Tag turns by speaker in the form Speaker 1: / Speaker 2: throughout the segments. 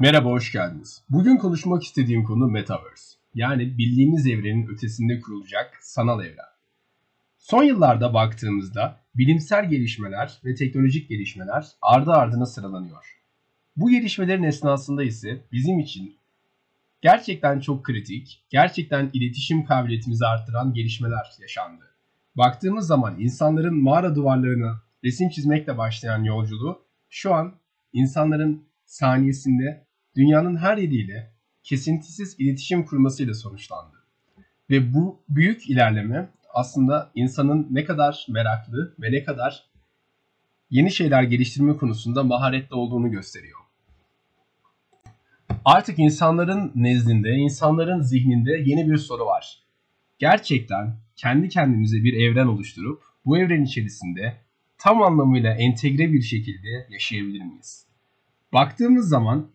Speaker 1: Merhaba, hoş geldiniz. Bugün konuşmak istediğim konu Metaverse. Yani bildiğimiz evrenin ötesinde kurulacak sanal evren. Son yıllarda baktığımızda bilimsel gelişmeler ve teknolojik gelişmeler ardı ardına sıralanıyor. Bu gelişmelerin esnasında ise bizim için gerçekten çok kritik, gerçekten iletişim kabiliyetimizi arttıran gelişmeler yaşandı. Baktığımız zaman insanların mağara duvarlarına resim çizmekle başlayan yolculuğu şu an insanların saniyesinde dünyanın her yeriyle kesintisiz iletişim kurmasıyla sonuçlandı. Ve bu büyük ilerleme aslında insanın ne kadar meraklı ve ne kadar yeni şeyler geliştirme konusunda maharetli olduğunu gösteriyor. Artık insanların nezdinde, insanların zihninde yeni bir soru var. Gerçekten kendi kendimize bir evren oluşturup bu evren içerisinde tam anlamıyla entegre bir şekilde yaşayabilir miyiz? Baktığımız zaman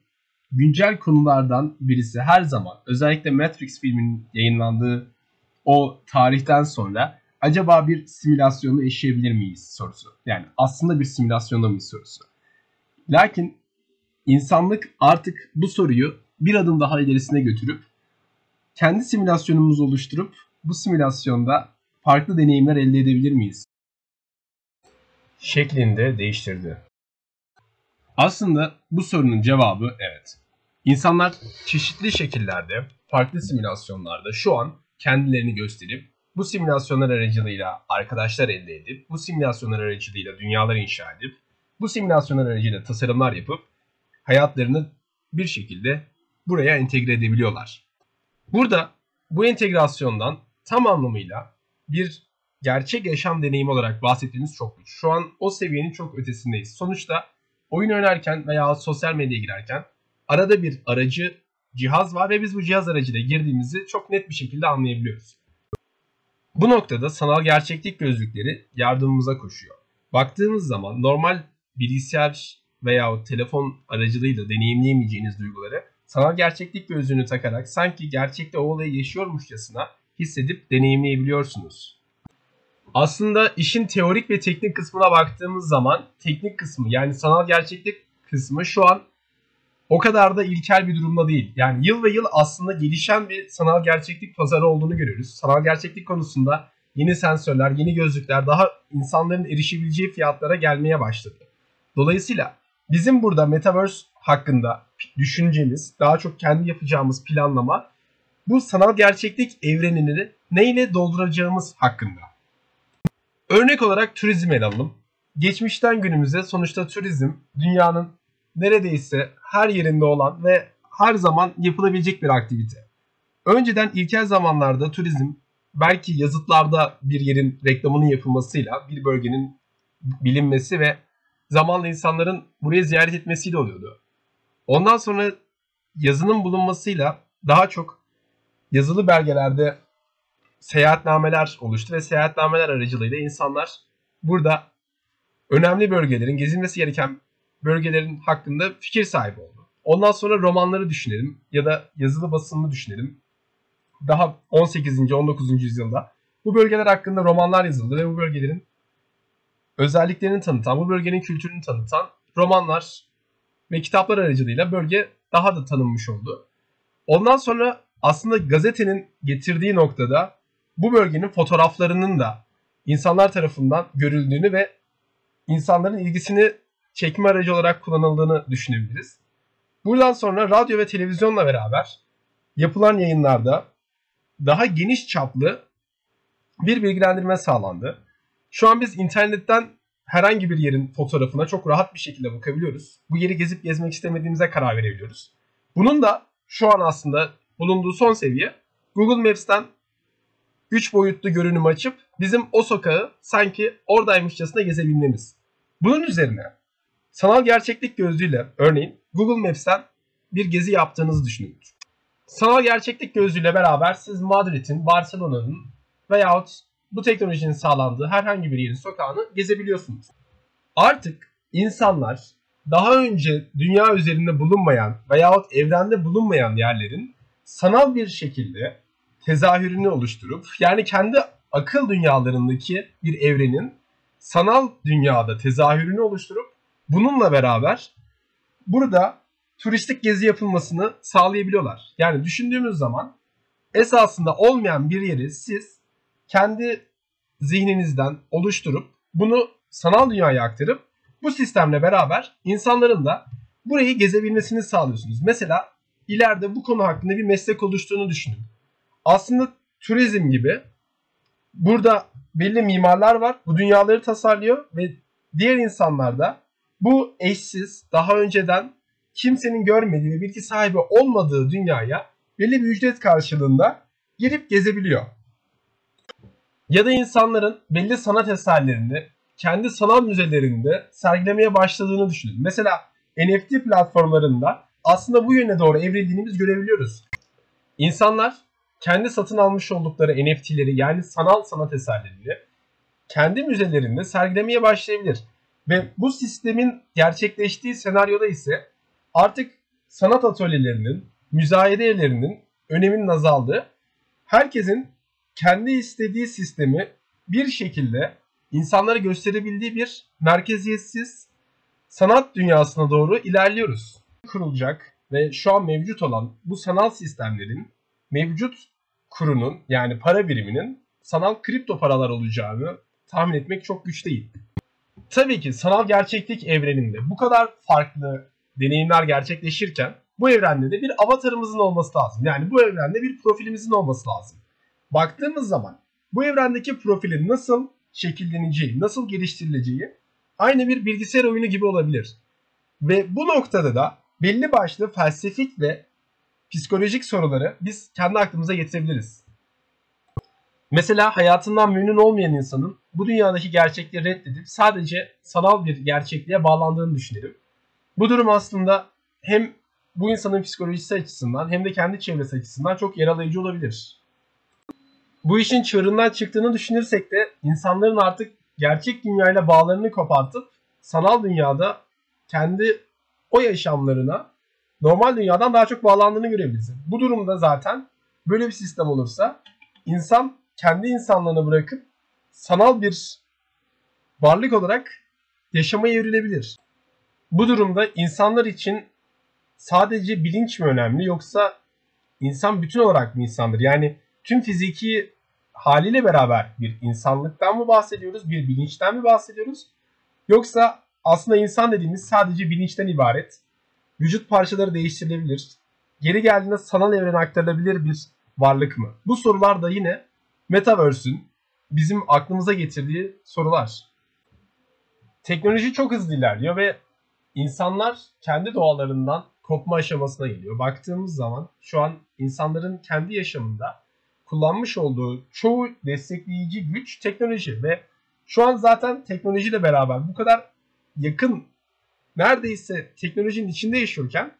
Speaker 1: güncel konulardan birisi her zaman özellikle Matrix filminin yayınlandığı o tarihten sonra acaba bir simülasyonu yaşayabilir miyiz sorusu. Yani aslında bir simülasyonda mıyız sorusu. Lakin insanlık artık bu soruyu bir adım daha ilerisine götürüp kendi simülasyonumuzu oluşturup bu simülasyonda farklı deneyimler elde edebilir miyiz? Şeklinde değiştirdi. Aslında bu sorunun cevabı evet. İnsanlar çeşitli şekillerde, farklı simülasyonlarda şu an kendilerini gösterip bu simülasyonlar aracılığıyla arkadaşlar elde edip, bu simülasyonlar aracılığıyla dünyalar inşa edip, bu simülasyonlar aracılığıyla tasarımlar yapıp hayatlarını bir şekilde buraya entegre edebiliyorlar. Burada bu entegrasyondan tam anlamıyla bir gerçek yaşam deneyimi olarak bahsettiğimiz çok güç. Şu an o seviyenin çok ötesindeyiz. Sonuçta oyun oynarken veya sosyal medyaya girerken arada bir aracı cihaz var ve biz bu cihaz aracıyla girdiğimizi çok net bir şekilde anlayabiliyoruz. Bu noktada sanal gerçeklik gözlükleri yardımımıza koşuyor. Baktığımız zaman normal bilgisayar veya telefon aracılığıyla deneyimleyemeyeceğiniz duyguları sanal gerçeklik gözlüğünü takarak sanki gerçekte o olayı yaşıyormuşçasına hissedip deneyimleyebiliyorsunuz. Aslında işin teorik ve teknik kısmına baktığımız zaman teknik kısmı yani sanal gerçeklik kısmı şu an o kadar da ilkel bir durumda değil. Yani yıl ve yıl aslında gelişen bir sanal gerçeklik pazarı olduğunu görüyoruz. Sanal gerçeklik konusunda yeni sensörler, yeni gözlükler daha insanların erişebileceği fiyatlara gelmeye başladı. Dolayısıyla bizim burada Metaverse hakkında düşüncemiz, daha çok kendi yapacağımız planlama bu sanal gerçeklik evrenini neyle dolduracağımız hakkında. Örnek olarak turizm ele alalım. Geçmişten günümüze sonuçta turizm dünyanın neredeyse her yerinde olan ve her zaman yapılabilecek bir aktivite. Önceden ilkel zamanlarda turizm belki yazıtlarda bir yerin reklamının yapılmasıyla bir bölgenin bilinmesi ve zamanla insanların buraya ziyaret etmesiyle oluyordu. Ondan sonra yazının bulunmasıyla daha çok yazılı belgelerde seyahatnameler oluştu ve seyahatnameler aracılığıyla insanlar burada önemli bölgelerin, gezilmesi gereken bölgelerin hakkında fikir sahibi oldu. Ondan sonra romanları düşünelim ya da yazılı basınını düşünelim. Daha 18. 19. yüzyılda bu bölgeler hakkında romanlar yazıldı ve bu bölgelerin özelliklerini tanıtan, bu bölgenin kültürünü tanıtan romanlar ve kitaplar aracılığıyla bölge daha da tanınmış oldu. Ondan sonra aslında gazetenin getirdiği noktada bu bölgenin fotoğraflarının da insanlar tarafından görüldüğünü ve insanların ilgisini çekme aracı olarak kullanıldığını düşünebiliriz. Buradan sonra radyo ve televizyonla beraber yapılan yayınlarda daha geniş çaplı bir bilgilendirme sağlandı. Şu an biz internetten herhangi bir yerin fotoğrafına çok rahat bir şekilde bakabiliyoruz. Bu yeri gezip gezmek istemediğimize karar verebiliyoruz. Bunun da şu an aslında bulunduğu son seviye Google Maps'ten 3 boyutlu görünüm açıp bizim o sokağı sanki oradaymışçasına gezebilmemiz. Bunun üzerine sanal gerçeklik gözlüğüyle örneğin Google Maps'ten bir gezi yaptığınızı düşünün. Sanal gerçeklik gözlüğüyle beraber siz Madrid'in, Barcelona'nın veyahut bu teknolojinin sağlandığı herhangi bir yerin sokağını gezebiliyorsunuz. Artık insanlar daha önce dünya üzerinde bulunmayan veyahut evrende bulunmayan yerlerin sanal bir şekilde tezahürünü oluşturup yani kendi akıl dünyalarındaki bir evrenin sanal dünyada tezahürünü oluşturup bununla beraber burada turistik gezi yapılmasını sağlayabiliyorlar. Yani düşündüğümüz zaman esasında olmayan bir yeri siz kendi zihninizden oluşturup bunu sanal dünyaya aktarıp bu sistemle beraber insanların da burayı gezebilmesini sağlıyorsunuz. Mesela ileride bu konu hakkında bir meslek oluştuğunu düşünün. Aslında turizm gibi burada belli mimarlar var. Bu dünyaları tasarlıyor ve diğer insanlar da bu eşsiz, daha önceden kimsenin görmediği ve bilgi sahibi olmadığı dünyaya belli bir ücret karşılığında girip gezebiliyor. Ya da insanların belli sanat eserlerini kendi sanat müzelerinde sergilemeye başladığını düşünün. Mesela NFT platformlarında aslında bu yöne doğru evrildiğini biz görebiliyoruz. İnsanlar kendi satın almış oldukları NFT'leri yani sanal sanat eserlerini kendi müzelerinde sergilemeye başlayabilir. Ve bu sistemin gerçekleştiği senaryoda ise artık sanat atölyelerinin, müzayede evlerinin öneminin azaldığı, herkesin kendi istediği sistemi bir şekilde insanlara gösterebildiği bir merkeziyetsiz sanat dünyasına doğru ilerliyoruz. Kurulacak ve şu an mevcut olan bu sanal sistemlerin mevcut kurunun yani para biriminin sanal kripto paralar olacağını tahmin etmek çok güç değil. Tabii ki sanal gerçeklik evreninde bu kadar farklı deneyimler gerçekleşirken bu evrende de bir avatarımızın olması lazım. Yani bu evrende bir profilimizin olması lazım. Baktığımız zaman bu evrendeki profilin nasıl şekilleneceği, nasıl geliştirileceği aynı bir bilgisayar oyunu gibi olabilir. Ve bu noktada da belli başlı felsefik ve psikolojik soruları biz kendi aklımıza getirebiliriz. Mesela hayatından memnun olmayan insanın bu dünyadaki gerçekliği reddedip sadece sanal bir gerçekliğe bağlandığını düşünelim. Bu durum aslında hem bu insanın psikolojisi açısından hem de kendi çevresi açısından çok yaralayıcı olabilir. Bu işin çığırından çıktığını düşünürsek de insanların artık gerçek dünyayla bağlarını kopartıp sanal dünyada kendi o yaşamlarına normal dünyadan daha çok bağlandığını görebiliriz. Bu durumda zaten böyle bir sistem olursa insan kendi insanlığını bırakıp sanal bir varlık olarak yaşamaya evrilebilir. Bu durumda insanlar için sadece bilinç mi önemli yoksa insan bütün olarak mı insandır? Yani tüm fiziki haliyle beraber bir insanlıktan mı bahsediyoruz, bir bilinçten mi bahsediyoruz? Yoksa aslında insan dediğimiz sadece bilinçten ibaret. Vücut parçaları değiştirilebilir. Geri geldiğinde sanal evrene aktarılabilir bir varlık mı? Bu sorular da yine Metaverse'ün bizim aklımıza getirdiği sorular. Teknoloji çok hızlı ilerliyor ve insanlar kendi doğalarından kopma aşamasına geliyor. Baktığımız zaman şu an insanların kendi yaşamında kullanmış olduğu çoğu destekleyici güç teknoloji ve şu an zaten teknolojiyle beraber bu kadar yakın neredeyse teknolojinin içinde yaşıyorken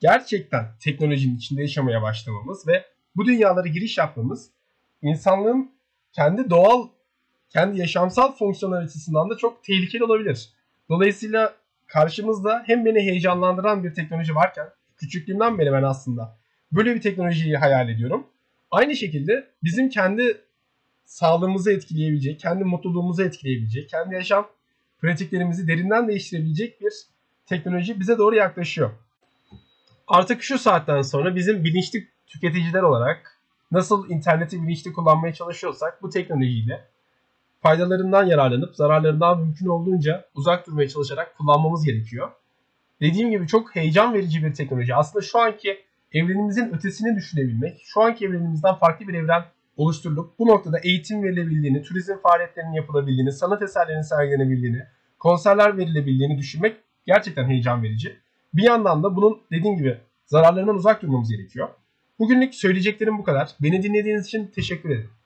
Speaker 1: gerçekten teknolojinin içinde yaşamaya başlamamız ve bu dünyalara giriş yapmamız insanlığın kendi doğal, kendi yaşamsal fonksiyonlar açısından da çok tehlikeli olabilir. Dolayısıyla karşımızda hem beni heyecanlandıran bir teknoloji varken küçüklüğümden beri ben aslında böyle bir teknolojiyi hayal ediyorum. Aynı şekilde bizim kendi sağlığımızı etkileyebilecek, kendi mutluluğumuzu etkileyebilecek, kendi yaşam pratiklerimizi derinden değiştirebilecek bir teknoloji bize doğru yaklaşıyor. Artık şu saatten sonra bizim bilinçli tüketiciler olarak nasıl interneti bilinçli kullanmaya çalışıyorsak bu teknolojiyle faydalarından yararlanıp zararlarından mümkün olduğunca uzak durmaya çalışarak kullanmamız gerekiyor. Dediğim gibi çok heyecan verici bir teknoloji. Aslında şu anki evrenimizin ötesini düşünebilmek, şu anki evrenimizden farklı bir evren oluşturulup bu noktada eğitim verilebildiğini, turizm faaliyetlerinin yapılabildiğini, sanat eserlerinin sergilenebildiğini, konserler verilebildiğini düşünmek gerçekten heyecan verici. Bir yandan da bunun dediğim gibi zararlarından uzak durmamız gerekiyor. Bugünlük söyleyeceklerim bu kadar. Beni dinlediğiniz için teşekkür ederim.